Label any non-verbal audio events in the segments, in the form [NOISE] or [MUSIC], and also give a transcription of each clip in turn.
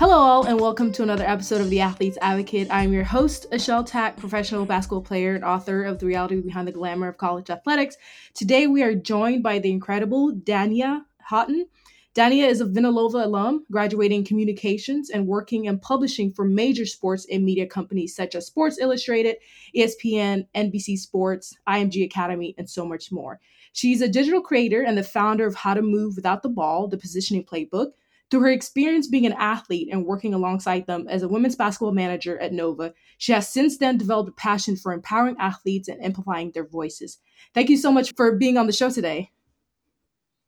Hello, all, and welcome to another episode of The Athlete's Advocate. I'm your host, Acheil Tac, professional basketball player and author of The Reality Behind the Glamour of College Athletics. Today, we are joined by the incredible Dania Haughton. Dania is a Villanova alum, graduating communications and working and publishing for major sports and media companies such as Sports Illustrated, ESPN, NBC Sports, IMG Academy, and so much more. She's a digital creator and the founder of How to Move Without the Ball, the positioning playbook. Through her experience being an athlete and working alongside them as a women's basketball manager at Nova, she has since then developed a passion for empowering athletes and amplifying their voices. Thank you so much for being on the show today.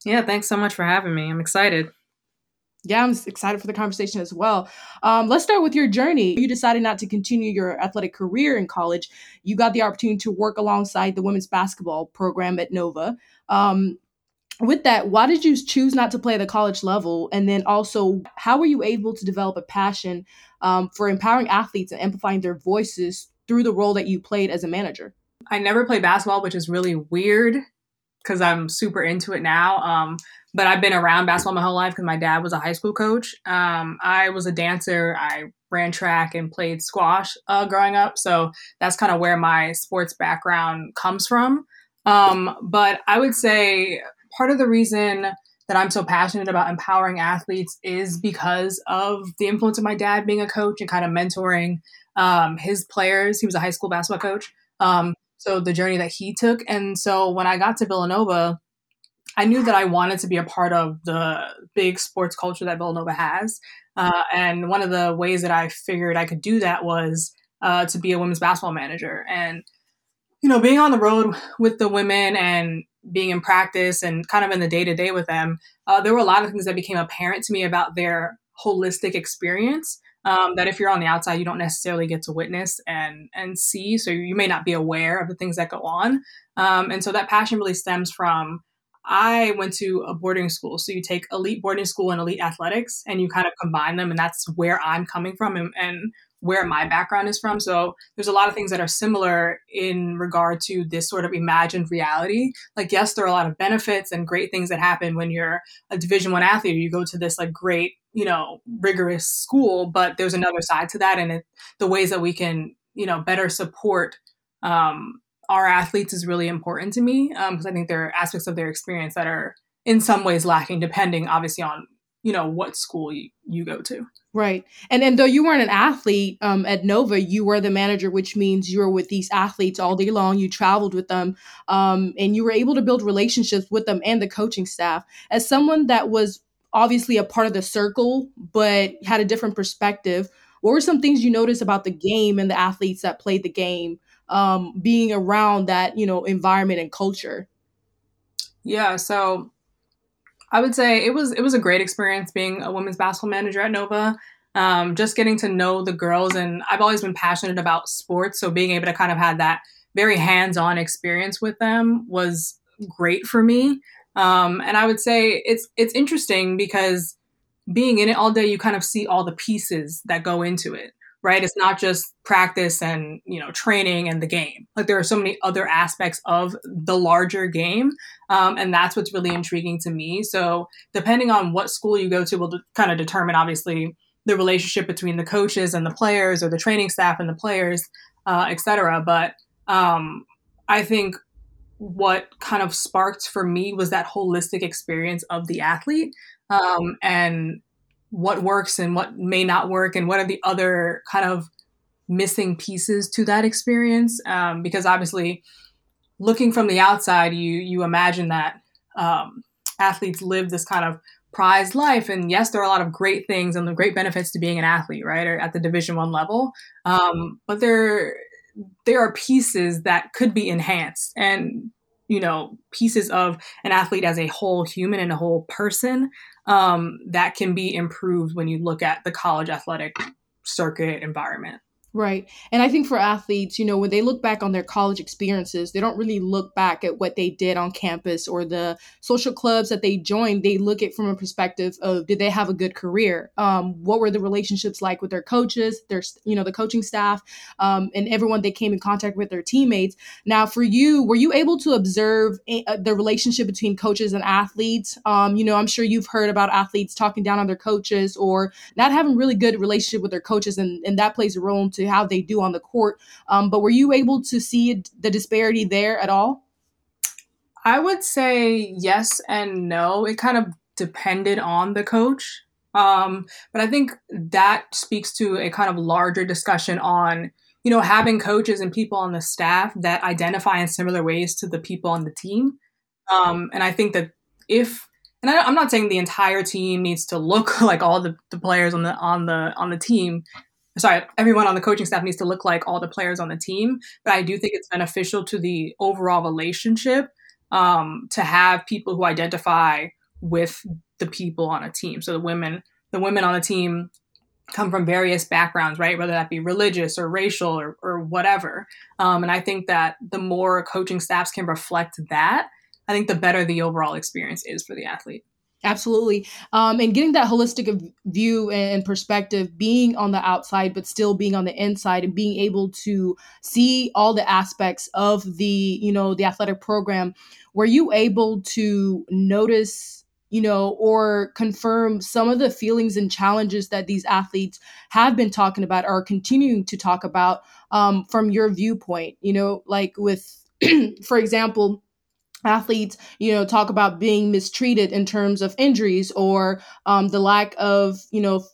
Yeah, thanks so much for having me. I'm excited. Yeah, I'm excited for the conversation as well. Um, let's start with your journey. You decided not to continue your athletic career in college. You got the opportunity to work alongside the women's basketball program at Nova. Um, with that, why did you choose not to play at the college level? And then also, how were you able to develop a passion um, for empowering athletes and amplifying their voices through the role that you played as a manager? I never played basketball, which is really weird because I'm super into it now. Um, but I've been around basketball my whole life because my dad was a high school coach. Um, I was a dancer. I ran track and played squash uh, growing up. So that's kind of where my sports background comes from. Um, but I would say part of the reason that I'm so passionate about empowering athletes is because of the influence of my dad being a coach and kind of mentoring um, his players. He was a high school basketball coach. Um, so the journey that he took. And so when I got to Villanova, I knew that I wanted to be a part of the big sports culture that Villanova has. Uh, and one of the ways that I figured I could do that was uh, to be a women's basketball manager. And, you know, being on the road with the women and being in practice and kind of in the day to day with them, uh, there were a lot of things that became apparent to me about their holistic experience. Um, that if you're on the outside, you don't necessarily get to witness and and see. So you may not be aware of the things that go on. Um, and so that passion really stems from I went to a boarding school. So you take elite boarding school and elite athletics and you kind of combine them. And that's where I'm coming from and, and where my background is from. So there's a lot of things that are similar in regard to this sort of imagined reality. Like, yes, there are a lot of benefits and great things that happen when you're a division one athlete. You go to this like great, you know, rigorous school, but there's another side to that. And it, the ways that we can, you know, better support um, our athletes is really important to me because um, I think there are aspects of their experience that are in some ways lacking, depending obviously on you know what school you, you go to. Right. And and though you weren't an athlete um, at Nova, you were the manager, which means you were with these athletes all day long. You traveled with them, um, and you were able to build relationships with them and the coaching staff. As someone that was obviously a part of the circle, but had a different perspective, what were some things you noticed about the game and the athletes that played the game, um, being around that you know environment and culture? Yeah. So I would say it was it was a great experience being a women's basketball manager at Nova. Um, just getting to know the girls, and I've always been passionate about sports, so being able to kind of have that very hands-on experience with them was great for me. Um, and I would say it's it's interesting because being in it all day, you kind of see all the pieces that go into it right? It's not just practice and, you know, training and the game. Like there are so many other aspects of the larger game. Um, and that's what's really intriguing to me. So depending on what school you go to will de- kind of determine, obviously, the relationship between the coaches and the players or the training staff and the players, uh, et cetera. But um, I think what kind of sparked for me was that holistic experience of the athlete. Um, and what works and what may not work and what are the other kind of missing pieces to that experience? Um, because obviously looking from the outside you you imagine that um, athletes live this kind of prized life and yes there are a lot of great things and the great benefits to being an athlete right or at the division one level. Um, but there there are pieces that could be enhanced and you know pieces of an athlete as a whole human and a whole person um, that can be improved when you look at the college athletic circuit environment. Right. And I think for athletes, you know, when they look back on their college experiences, they don't really look back at what they did on campus or the social clubs that they joined. They look at from a perspective of did they have a good career? Um, what were the relationships like with their coaches, their, you know, the coaching staff, um, and everyone they came in contact with, their teammates. Now, for you, were you able to observe a, uh, the relationship between coaches and athletes? Um, you know, I'm sure you've heard about athletes talking down on their coaches or not having really good relationship with their coaches, and, and that plays a role into how they do on the court. Um, but were you able to see the disparity there at all? I would say yes and no. It kind of depended on the coach. Um, but I think that speaks to a kind of larger discussion on, you know, having coaches and people on the staff that identify in similar ways to the people on the team. Um, and I think that if, and I, am not saying the entire team needs to look [LAUGHS] like all the, the players on the on the on the team, sorry, everyone on the coaching staff needs to look like all the players on the team. But I do think it's beneficial to the overall relationship um, to have people who identify with the people on a team. So the women, the women on the team come from various backgrounds, right? Whether that be religious or racial or, or whatever. Um, and I think that the more coaching staffs can reflect that, I think the better the overall experience is for the athlete. Absolutely. Um, and getting that holistic view and perspective, being on the outside, but still being on the inside and being able to see all the aspects of the, you know, the athletic program, were you able to notice, you know, or confirm some of the feelings and challenges that these athletes have been talking about or continuing to talk about um, from your viewpoint? You know, like with, [CLEARS THROAT] for example, athletes you know talk about being mistreated in terms of injuries or um, the lack of you know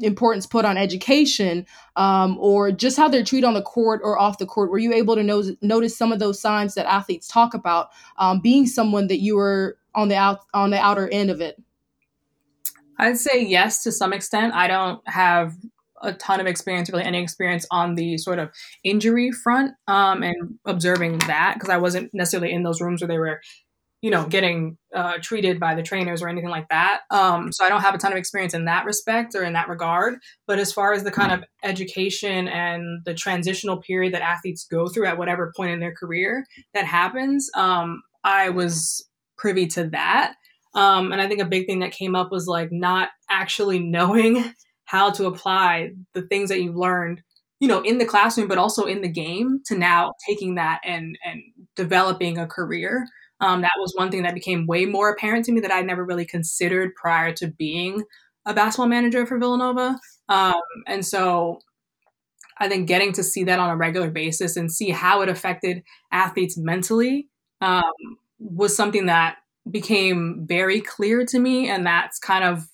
importance put on education um, or just how they're treated on the court or off the court. Were you able to know, notice some of those signs that athletes talk about um, being someone that you were on the out on the outer end of it? I'd say yes to some extent. I don't have a ton of experience, really any experience on the sort of injury front um, and observing that because I wasn't necessarily in those rooms where they were, you know, getting uh, treated by the trainers or anything like that. Um, so I don't have a ton of experience in that respect or in that regard. But as far as the kind of education and the transitional period that athletes go through at whatever point in their career that happens, um, I was privy to that. Um, and I think a big thing that came up was like not actually [LAUGHS] knowing how to apply the things that you've learned you know in the classroom but also in the game to now taking that and and developing a career. Um, that was one thing that became way more apparent to me that i never really considered prior to being a basketball manager for villanova. Um, and so i think getting to see that on a regular basis and see how it affected athletes mentally um, was something that became very clear to me and that's kind of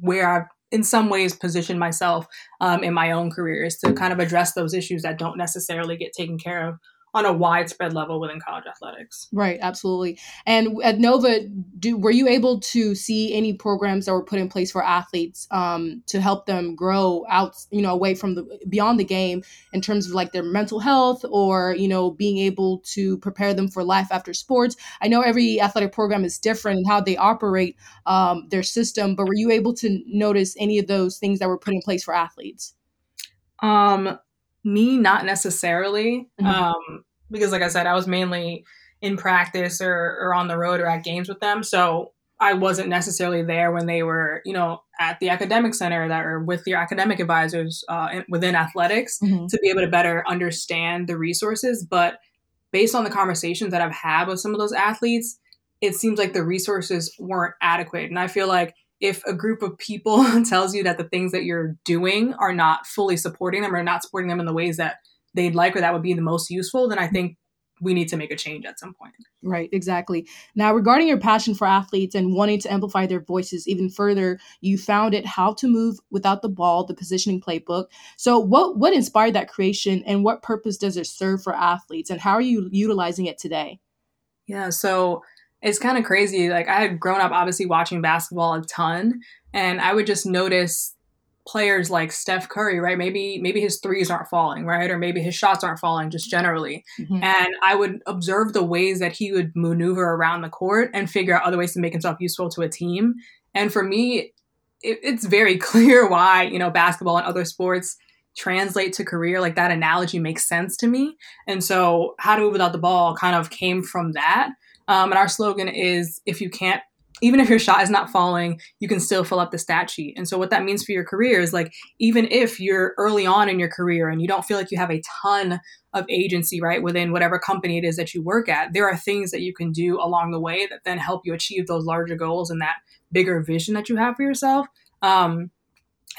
where i've in some ways position myself um, in my own career is to kind of address those issues that don't necessarily get taken care of on a widespread level within college athletics. Right, absolutely. And at Nova, do were you able to see any programs that were put in place for athletes um, to help them grow out, you know, away from the beyond the game in terms of like their mental health or you know being able to prepare them for life after sports? I know every athletic program is different in how they operate um, their system, but were you able to notice any of those things that were put in place for athletes? Um, me, not necessarily. Mm-hmm. Um, because, like I said, I was mainly in practice or, or on the road or at games with them. So I wasn't necessarily there when they were, you know, at the academic center that or with your academic advisors uh, within athletics mm-hmm. to be able to better understand the resources. But based on the conversations that I've had with some of those athletes, it seems like the resources weren't adequate. And I feel like if a group of people [LAUGHS] tells you that the things that you're doing are not fully supporting them or not supporting them in the ways that they'd like or that would be the most useful, then I think we need to make a change at some point. Right, exactly. Now, regarding your passion for athletes and wanting to amplify their voices even further, you founded How to Move Without the Ball, the positioning playbook. So, what what inspired that creation and what purpose does it serve for athletes and how are you utilizing it today? Yeah, so it's kind of crazy. Like I had grown up obviously watching basketball a ton, and I would just notice players like Steph Curry, right? Maybe maybe his threes aren't falling, right? Or maybe his shots aren't falling just generally. Mm-hmm. And I would observe the ways that he would maneuver around the court and figure out other ways to make himself useful to a team. And for me, it, it's very [LAUGHS] clear why, you know, basketball and other sports translate to career. Like that analogy makes sense to me. And so, how to move without the ball kind of came from that. Um, and our slogan is if you can't even if your shot is not falling, you can still fill up the stat sheet. And so what that means for your career is like even if you're early on in your career and you don't feel like you have a ton of agency, right, within whatever company it is that you work at, there are things that you can do along the way that then help you achieve those larger goals and that bigger vision that you have for yourself. Um,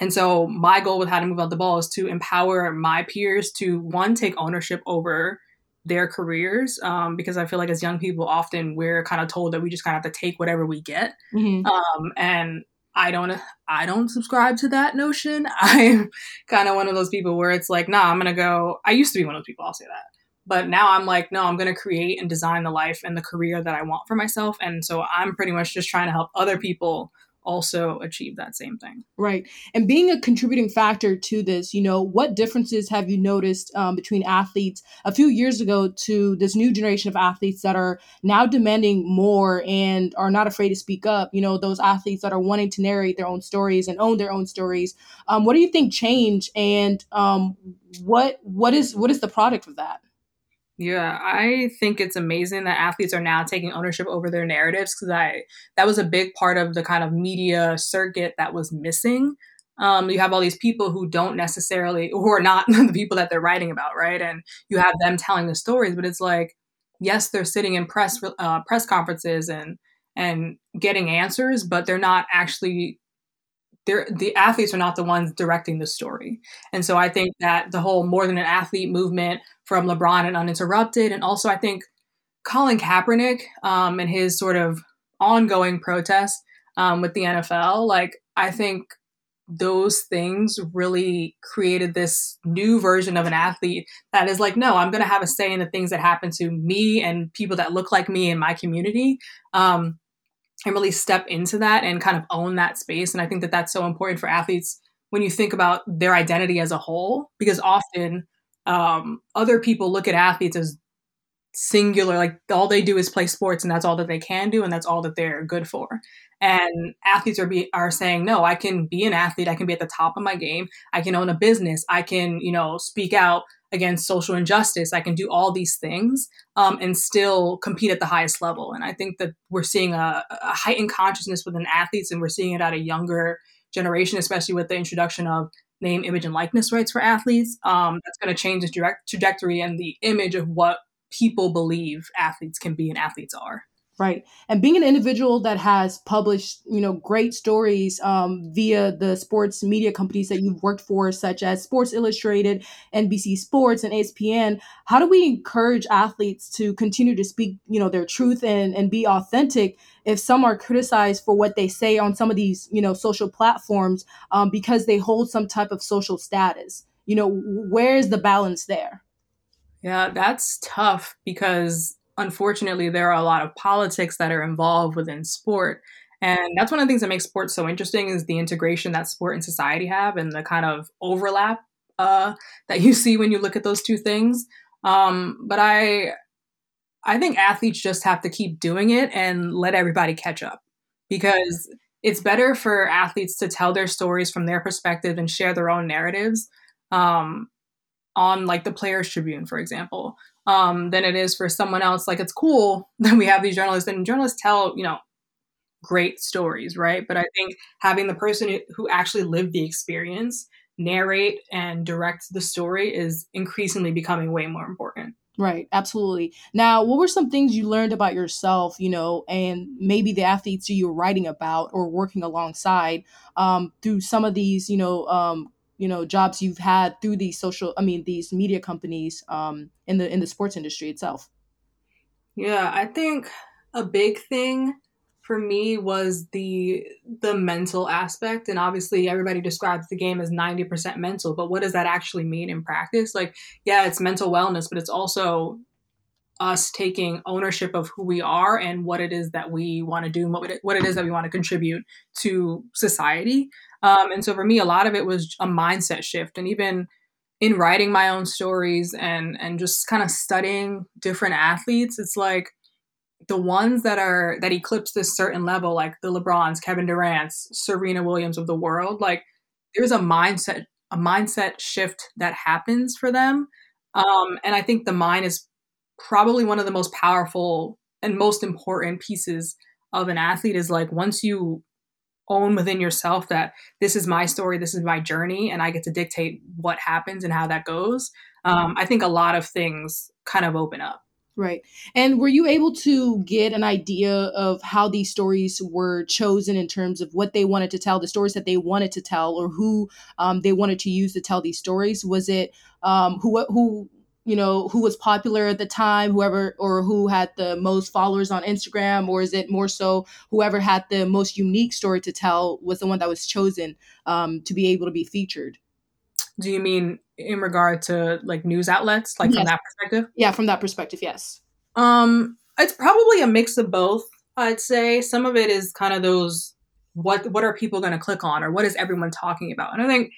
and so my goal with how to move out the ball is to empower my peers to one take ownership over their careers um, because I feel like as young people, often we're kind of told that we just kind of have to take whatever we get. Mm-hmm. Um, and I don't, I don't subscribe to that notion. [LAUGHS] I'm kind of one of those people where it's like, nah, I'm gonna go. I used to be one of those people. I'll say that, but now I'm like, no, I'm gonna create and design the life and the career that I want for myself. And so I'm pretty much just trying to help other people also achieve that same thing. Right. And being a contributing factor to this, you know, what differences have you noticed um, between athletes a few years ago to this new generation of athletes that are now demanding more and are not afraid to speak up? You know, those athletes that are wanting to narrate their own stories and own their own stories. Um, what do you think changed, and um, what what is what is the product of that? Yeah, I think it's amazing that athletes are now taking ownership over their narratives because I that was a big part of the kind of media circuit that was missing. Um, you have all these people who don't necessarily [LAUGHS] who are not [LAUGHS] the people that they're writing about, right? And you have them telling the stories, but it's like, yes, they're sitting in press uh, press conferences and and getting answers, but they're not actually they're, the athletes are not the ones directing the story. And so I think that the whole more than an athlete movement from LeBron and uninterrupted, and also I think Colin Kaepernick um, and his sort of ongoing protest um, with the NFL, like I think those things really created this new version of an athlete that is like, no, I'm going to have a say in the things that happen to me and people that look like me in my community. Um, and really step into that and kind of own that space. And I think that that's so important for athletes when you think about their identity as a whole, because often um, other people look at athletes as singular, like all they do is play sports and that's all that they can do and that's all that they're good for. And athletes are be, are saying, no, I can be an athlete. I can be at the top of my game. I can own a business. I can, you know, speak out against social injustice. I can do all these things um, and still compete at the highest level. And I think that we're seeing a, a, heightened consciousness within athletes, and we're seeing it at a younger generation, especially with the introduction of name, image, and likeness rights for athletes. Um, that's going to change the direct trajectory and the image of what people believe athletes can be and athletes are. Right. And being an individual that has published you know great stories um, via the sports media companies that you've worked for such as sports illustrated nbc sports and espn how do we encourage athletes to continue to speak you know their truth and, and be authentic if some are criticized for what they say on some of these you know social platforms um, because they hold some type of social status? You know where is the balance there yeah that's tough because unfortunately, there are a lot of politics that are involved within sport. And that's one of the things that makes sports so interesting is the integration that sport and society have and the kind of overlap uh, that you [LAUGHS] see when you look at those two things. Um, but I, I think athletes just have to keep doing it and let everybody catch up because it's better for athletes to tell their stories from their perspective and share their own narratives um, on like the Players Tribune, for example, um, than it is for someone else. Like it's cool [LAUGHS] that we have these journalists and journalists tell, you know, great stories, right? But I think having the person who actually lived the experience narrate and direct the story is increasingly becoming way more important. Right, absolutely. Now, what were some things you learned about yourself, you know, and maybe the athletes you were writing about or working alongside um, through some of these, you know, um, you know jobs you've had through these social i mean these media companies um, in the in the sports industry itself? Yeah i think a big thing for me was the the mental aspect and obviously everybody describes the game as 90% mental but what does that actually mean in practice? Like yeah it's mental wellness but it's also us taking ownership of who we are and what it is that we want to do and what it, what it is that we want to contribute to society um, and so for me, a lot of it was a mindset shift. And even in writing my own stories and and just kind of studying different athletes, it's like the ones that are that eclipse this certain level, like the LeBrons, Kevin Durant's, Serena Williams of the world, like there's a mindset a mindset shift that happens for them. Um, and I think the mind is probably one of the most powerful and most important pieces of an athlete is like once you own within yourself that this is my story, this is my journey, and I get to dictate what happens and how that goes. Um, I think a lot of things kind of open up. Right. And were you able to get an idea of how these stories were chosen in terms of what they wanted to tell, the stories that they wanted to tell, or who um, they wanted to use to tell these stories? Was it um, who who you know who was popular at the time, whoever or who had the most followers on Instagram, or is it more so whoever had the most unique story to tell was the one that was chosen um, to be able to be featured? Do you mean in regard to like news outlets, like yes. from that perspective? Yeah, from that perspective, yes. Um, it's probably a mix of both. I'd say some of it is kind of those what what are people going to click on or what is everyone talking about? And I think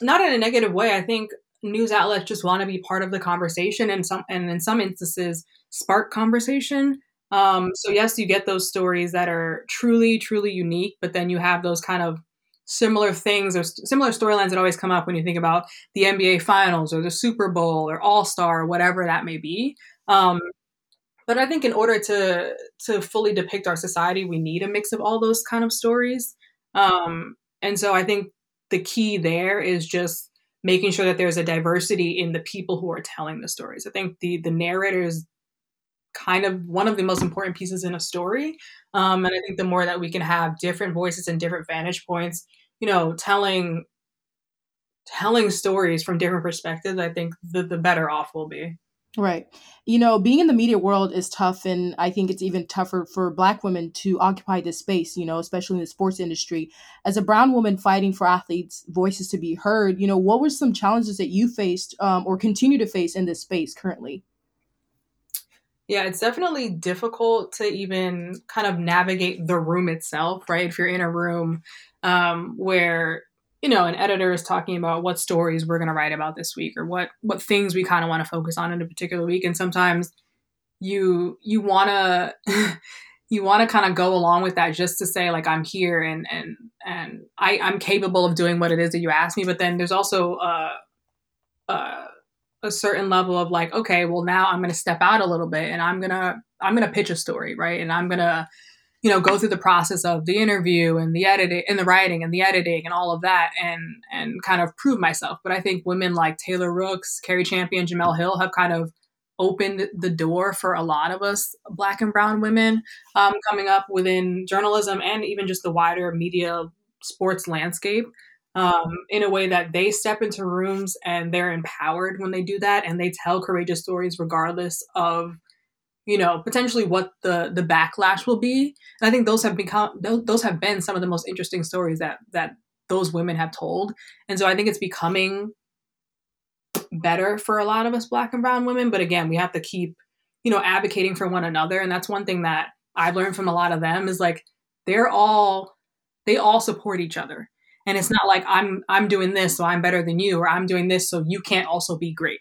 not in a negative way. I think news outlets just want to be part of the conversation and some and in some instances spark conversation. Um, so yes, you get those stories that are truly, truly unique, but then you have those kind of similar things or similar storylines that always come up when you think about the NBA Finals or the Super Bowl or All Star or whatever that may be. Um, but I think in order to to fully depict our society, we need a mix of all those kind of stories. Um, and so I think the key there is just making sure that there's a diversity in the people who are telling the stories. I think the the narrator is kind of one of the most important pieces in a story. Um, and I think the more that we can have different voices and different vantage points, you know, telling telling stories from different perspectives, I think the, the better off we'll be. Right. You know, being in the media world is tough, and I think it's even tougher for Black women to occupy this space, you know, especially in the sports industry. As a brown woman fighting for athletes' voices to be heard, you know, what were some challenges that you faced um, or continue to face in this space currently? Yeah, it's definitely difficult to even kind of navigate the room itself, right? If you're in a room um, where you know an editor is talking about what stories we're going to write about this week or what what things we kind of want to focus on in a particular week, and sometimes you you want to [LAUGHS] you want to kind of go along with that just to say like I'm here and and and I I'm capable of doing what it is that you ask me, but then there's also uh uh a certain level of like okay well now i'm going to step out a little bit and i'm going to i'm going to pitch a story right? And i'm going to you know go through the process of the interview and the editing and the writing and the editing and all of that and and kind of prove myself. But i think women like taylor rooks cari champion jemele hill have kind of opened the door for a lot of us black and brown women um, coming up within journalism and even just the wider media sports landscape um, in a way that they step into rooms and they're empowered when they do that and they tell courageous stories regardless of you know potentially what the the backlash will be. And i think those have become those have been some of the most interesting stories that that those women have told. And so i think it's becoming better for a lot of us black and brown women. But again we have to keep you know advocating for one another. And that's one thing that i've learned from a lot of them is like they're all they all support each other. And it's not like i'm i'm doing this so i'm better than you or i'm doing this so you can't also be great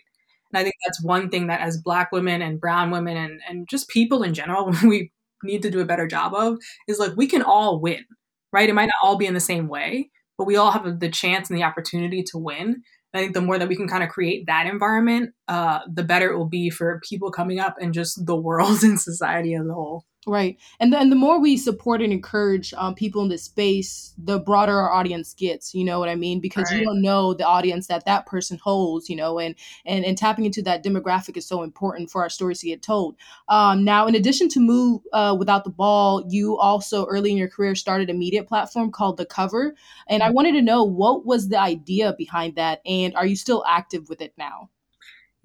and i think that's one thing that as black women and brown women and and just people in general [LAUGHS] we need to do a better job of is like we can all win right it might not all be in the same way but we all have the chance and the opportunity to win I think the more that we can kind of create that environment, uh, the better it will be for people coming up and just the [LAUGHS] world and society as a whole. Right. And then the more we support and encourage um, people in this space, the broader our audience gets, you know what I mean? Because right. you don't know the audience that that person holds, you know, and, and, and tapping into that demographic is so important for our stories to get told. Um, now, in addition to Move uh, Without the Ball, you also early in your career started a media platform called The Cover. And I wanted to know what was the idea behind that? And are you still active with it now?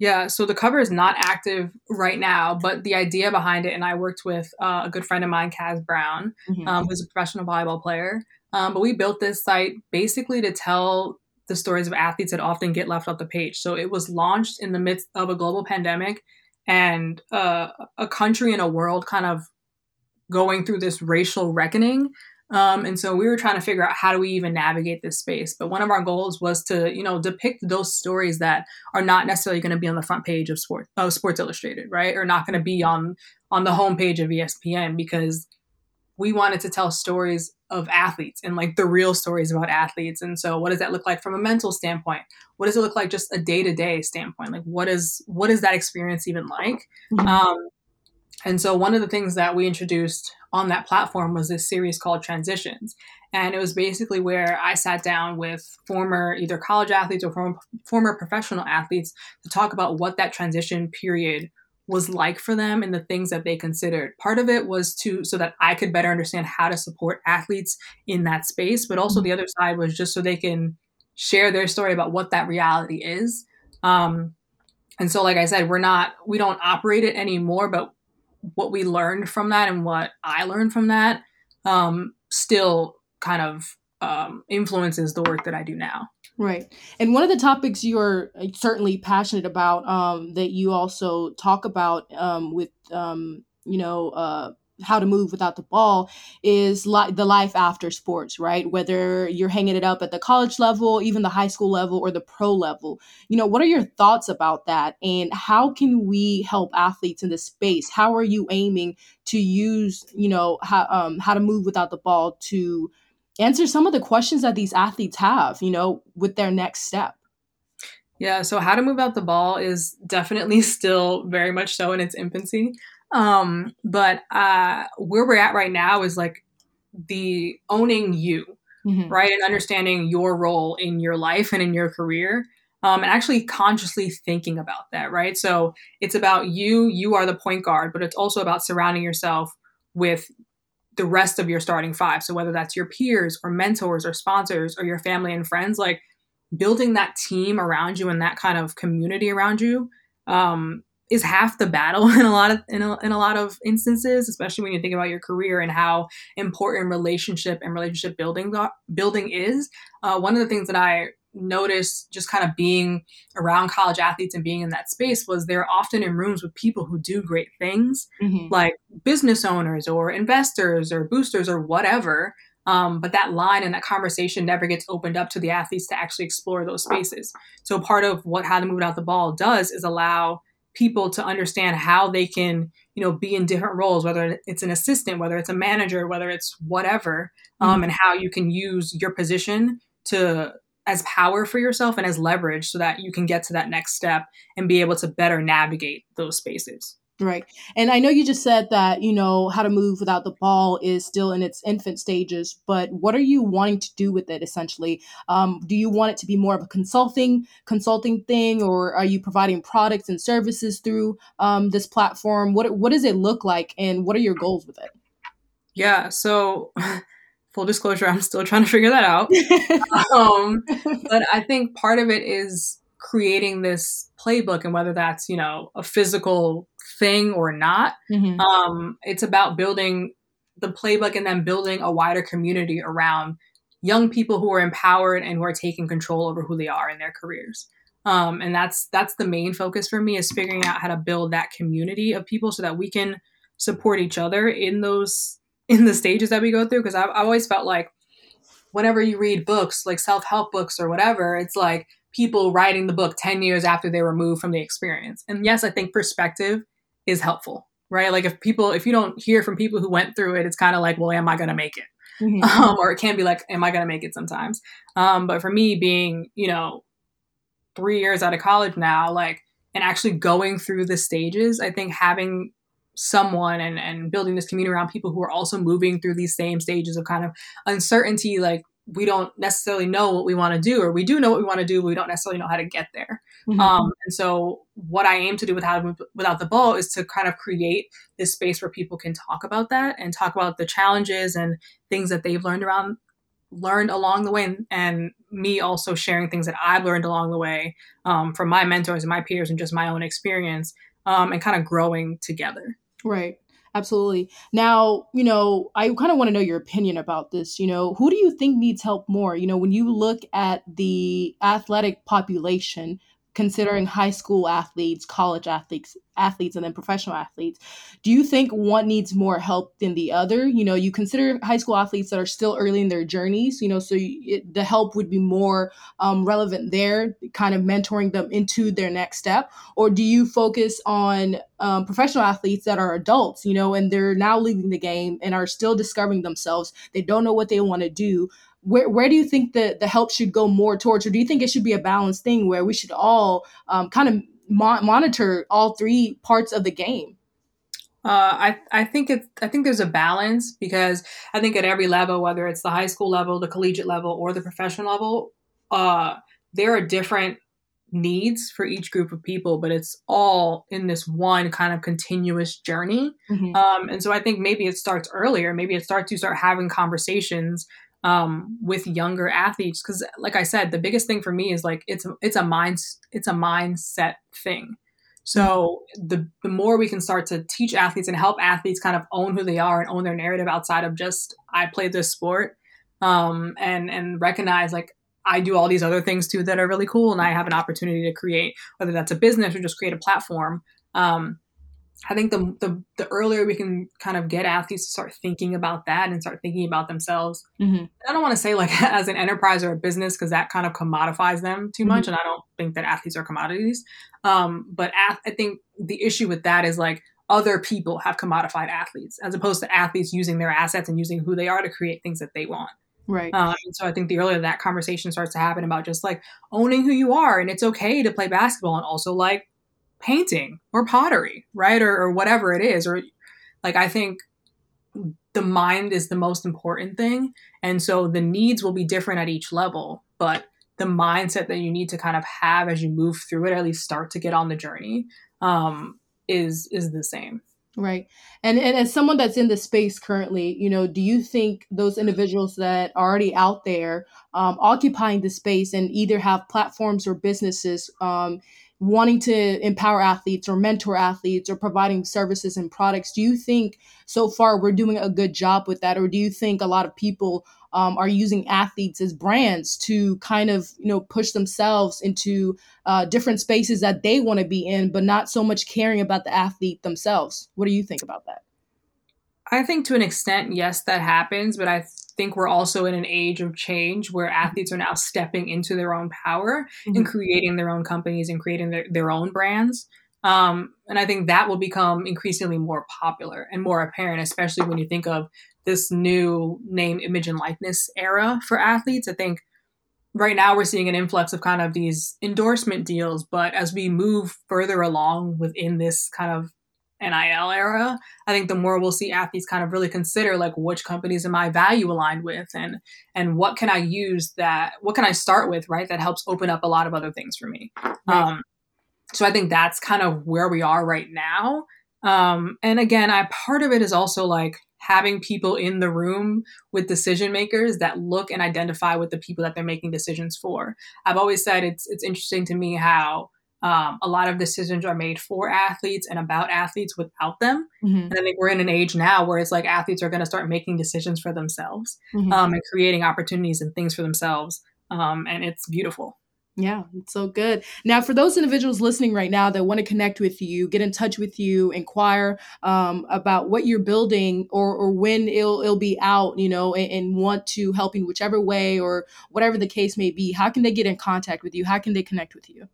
Yeah, so the cover is not active right now, but the idea behind it, and I worked with uh, a good friend of mine, Kaz Brown, mm-hmm. um, who's a professional volleyball player. Um, but we built this site basically to tell the stories of athletes that often get left off the page. So it was launched in the midst of a global pandemic and uh, a country and a world kind of going through this racial reckoning um, and so we were trying to figure out how do we even navigate this space. But one of our goals was to, you know, depict those stories that are not necessarily going to be on the front page of Sport of Sports Illustrated, right? Or not going to be on on the homepage of ESPN because we wanted to tell stories of athletes and like the real stories about athletes. And so what does that look like from a mental standpoint? What does it look like just a day-to-day standpoint? Like what is what is that experience even like? Mm-hmm. Um, and so one of the things that we introduced on that platform was this series called Transitions. And it was basically where I sat down with former either college athletes or former, former professional athletes to talk about what that transition period was like for them and the things that they considered. Part of it was to so that I could better understand how to support athletes in that space, but also the other side was just so they can share their story about what that reality is. Um, and so, like I said, we're not we don't operate it anymore, but what we learned from that and what I learned from that um, still kind of um, influences the work that I do now. Right. And one of the topics you're uh, certainly passionate about um, that you also talk about um, with, um, you know, uh, how to move without the ball is li- the life after sports, right? Whether you're hanging it up at the college level, even the high school level, or the pro level. You know, what are your thoughts about that? And how can we help athletes in this space? How are you aiming to use, you know, how, um, how to move without the ball to answer some of the questions that these athletes have, you know, with their next step. Yeah, so how to move out the ball is definitely [LAUGHS] still very much so in its infancy. Um, but uh, where we're at right now is like the owning you, mm-hmm. right? And understanding your role in your life and in your career. Um, and actually consciously thinking about that, right? So it's about you, you are the point guard, but it's also about surrounding yourself with the rest of your starting five. So whether that's your peers or mentors or sponsors or your family and friends, like building that team around you and that kind of community around you um, is half the battle [LAUGHS] in a lot of in a, in a lot of instances, especially when you think about your career and how important relationship and relationship building building is. Uh, one of the things that I noticed just kind of being around college athletes and being in that space was they're often in rooms with people who do great things mm-hmm. like business owners or investors or boosters or whatever um, but that line and that conversation never gets opened up to the athletes to actually explore those spaces so part of what how to move out the ball does is allow people to understand how they can you know be in different roles whether it's an assistant whether it's a manager whether it's whatever um, mm-hmm. and how you can use your position to as power for yourself and as leverage so that you can get to that next step and be able to better navigate those spaces. Right. And I know you just said that, you know, how to move without the ball is still in its infant stages, but what are you wanting to do with it essentially? Um, do you want it to be more of a consulting consulting thing or are you providing products and services through um, this platform? What what does it look like and what are your goals with it? Yeah, so [LAUGHS] full disclosure, I'm still trying to figure that out. [LAUGHS] um, but I think part of it is creating this playbook, and whether that's you know a physical thing or not, mm-hmm. um, it's about building the playbook and then building a wider community around young people who are empowered and who are taking control over who they are in their careers. Um, and that's that's the main focus for me is figuring out how to build that community of people so that we can support each other in those in the stages that we go through because I've, I've always felt like whenever you read books like self-help books or whatever it's like people writing the book 10 years after they were moved from the experience and yes i think perspective is helpful right? Like if people if you don't hear from people who went through it it's kind of like well am i going to make it? Mm-hmm. [LAUGHS] um, or it can be like am i going to make it sometimes? Um, but for me being you know three years out of college now like and actually going through the stages i think having someone and, and building this community around people who are also moving through these same stages of kind of uncertainty like we don't necessarily know what we want to do or we do know what we want to do but we don't necessarily know how to get there mm-hmm. um, and so what i aim to do with how to move without the ball is to kind of create this space where people can talk about that and talk about the challenges and things that they've learned around learned along the way and, and me also sharing things that i've learned along the way um, from my mentors and my peers and just my own experience um, and kind of growing together Right. Absolutely. Now, you know, I kind of want to know your opinion about this. You know, who do you think needs help more? You know, when you look at the athletic population, considering high school athletes, college athletes, athletes, and then professional athletes. Do you think one needs more help than the other? You know, you consider high school athletes that are still early in their journeys. You know, so it, the help would be more um, relevant there, kind of mentoring them into their next step, or do you focus on um, professional athletes that are adults? You know, and they're now leaving the game and are still discovering themselves. They don't know what they want to do where where do you think the the help should go more towards, or do you think it should be a balanced thing where we should all um, kind of mo- monitor all three parts of the game? Uh, I I think it's I think there's a balance because I think at every level, whether it's the high school level, the collegiate level, or the professional level, uh, there are different needs for each group of people, but it's all in this one kind of continuous journey. Mm-hmm. Um, and so I think maybe it starts earlier. Maybe it starts to start having conversations um, with younger athletes because like i said the biggest thing for me is like it's it's a mind it's a mindset thing so the the more we can start to teach athletes and help athletes kind of own who they are and own their narrative outside of just i play this sport um, and and recognize like I do all these other things too that are really cool, and I have an opportunity to create whether that's a business or just create a platform. Um, I think the, the, the earlier we can kind of get athletes to start thinking about that and start thinking about themselves. Mm-hmm. I don't want to say like [LAUGHS] as an enterprise or a business because that kind of commodifies them too much, mm-hmm. and I don't think that athletes are commodities. Um, but ath- I think the issue with that is like other people have commodified athletes as opposed to athletes using their assets and using who they are to create things that they want. Right. Um, so I think the earlier that conversation starts to happen about just like owning who you are and it's okay to play basketball and also like painting or pottery, right? Or, or whatever it is. Or like, I think the mind is the most important thing. And so the needs will be different at each level, but the mindset that you need to kind of have as you move through it, or at least start to get on the journey, um, is is the same. Right. And and as someone that's in the space currently, you know, do you think those individuals that are already out there um, occupying the space and either have platforms or businesses um, wanting to empower athletes or mentor athletes or providing services and products do you think so far we're doing a good job with that? Or do you think a lot of people um, are using athletes as brands to kind of you know push themselves into uh, different spaces that they want to be in but not so much caring about the athlete themselves? What do you think about that? I think to an extent yes that happens but i think we're also in an age of change where athletes are now stepping into their own power mm-hmm. and creating their own companies and creating their, their own brands. Um, and I think that will become increasingly more popular and more apparent, especially when you think of this new name, image, and likeness era for athletes. I think right now we're seeing an influx of kind of these endorsement deals, but as we move further along within this kind of NIL era, I think the more we'll see athletes kind of really consider like which companies am I value aligned with and and what can I use that what can I start with, right? That helps open up a lot of other things for me. Right. Um, so I think that's kind of where we are right now. Um, and again, I part of it is also like having people in the room with decision makers that look and identify with the people that they're making decisions for. I've always said it's it's interesting to me how um, a lot of decisions are made for athletes and about athletes without them. Mm-hmm. And I think we're in an age now where it's like athletes are going to start making decisions for themselves mm-hmm. um, and creating opportunities and things for themselves. Um, and it's beautiful. Yeah, it's so good. Now, for those individuals listening right now that want to connect with you, get in touch with you, inquire um, about what you're building or, or when it'll, it'll be out, you know, and, and, want to help in whichever way or whatever the case may be, how can they get in contact with you? How can they connect with you?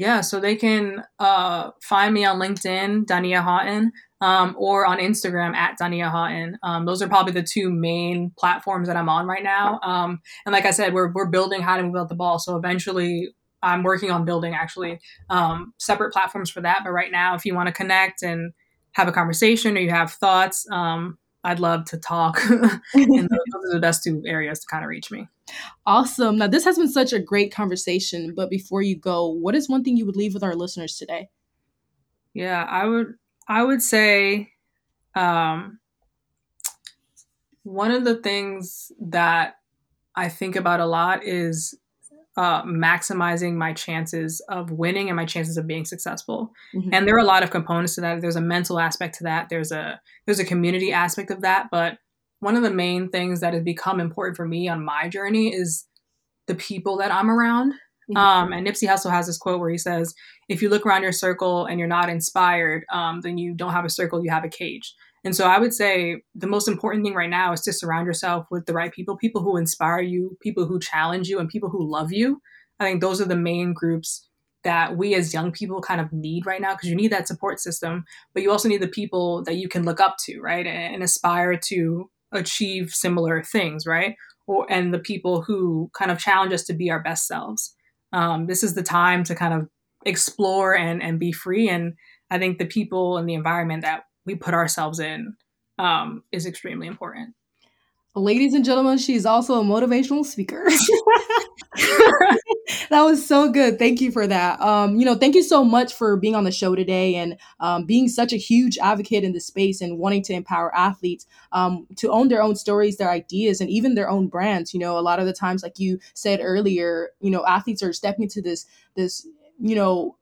Yeah, so they can uh, find me on LinkedIn, Dania Haughton, um, or on Instagram at Dania Haughton. Um, those are probably the two main platforms that I'm on right now. Um, and like I said, we're, we're building how to move out the ball. So eventually, I'm working on building actually um, separate platforms for that. But right now, if you want to connect and have a conversation or you have thoughts, um, I'd love to talk. [LAUGHS] and those are the best two areas to kind of reach me. Awesome. Now, this has been such a great conversation. But before you go, what is one thing you would leave with our listeners today? Yeah, I would. I would say, um, one of the things that I think about a lot is uh, maximizing my chances of winning and my chances of being successful. Mm-hmm. And there are a lot of components to that. There's a mental aspect to that. There's a there's a community aspect of that. But one of the main things that has become important for me on my journey is the people that I'm around. Mm-hmm. Um, and Nipsey Hussle has this quote where he says, "If you look around your circle and you're not inspired, um, then you don't have a circle; you have a cage." And so I would say the most important thing right now is to surround yourself with the right people, people who inspire you, people who challenge you, and people who love you. I think those are the main groups that we as young people kind of need right now because you need that support system, but you also need the people that you can look up to, right? And, and aspire to achieve similar things, right? Or and the people who kind of challenge us to be our best selves. Um, this is the time to kind of explore and and be free. And I think the people and the environment that we put ourselves in um, is extremely important. Ladies and gentlemen, she's also a motivational speaker. [LAUGHS] [LAUGHS] [LAUGHS] that was so good. Thank you for that. Um, you know, thank you so much for being on the show today and um, being such a huge advocate in the space and wanting to empower athletes um, to own their own stories, their ideas, and even their own brands. You know, a lot of the times, like you said earlier, you know, athletes are stepping into this this you know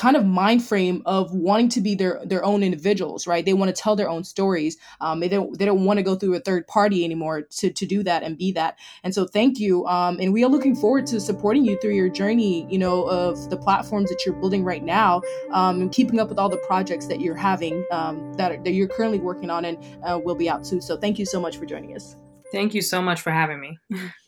kind of mind frame of wanting to be their their own individuals right? They want to tell their own stories. Um, they don't they don't want to go through a third party anymore to, to do that and be that. And so thank you um, and we are looking forward to supporting you through your journey you know of the platforms that you're building right now um, and keeping up with all the projects that you're having um, that, that you're currently working on and uh, will be out too so thank you so much for joining us. Thank you so much for having me [LAUGHS]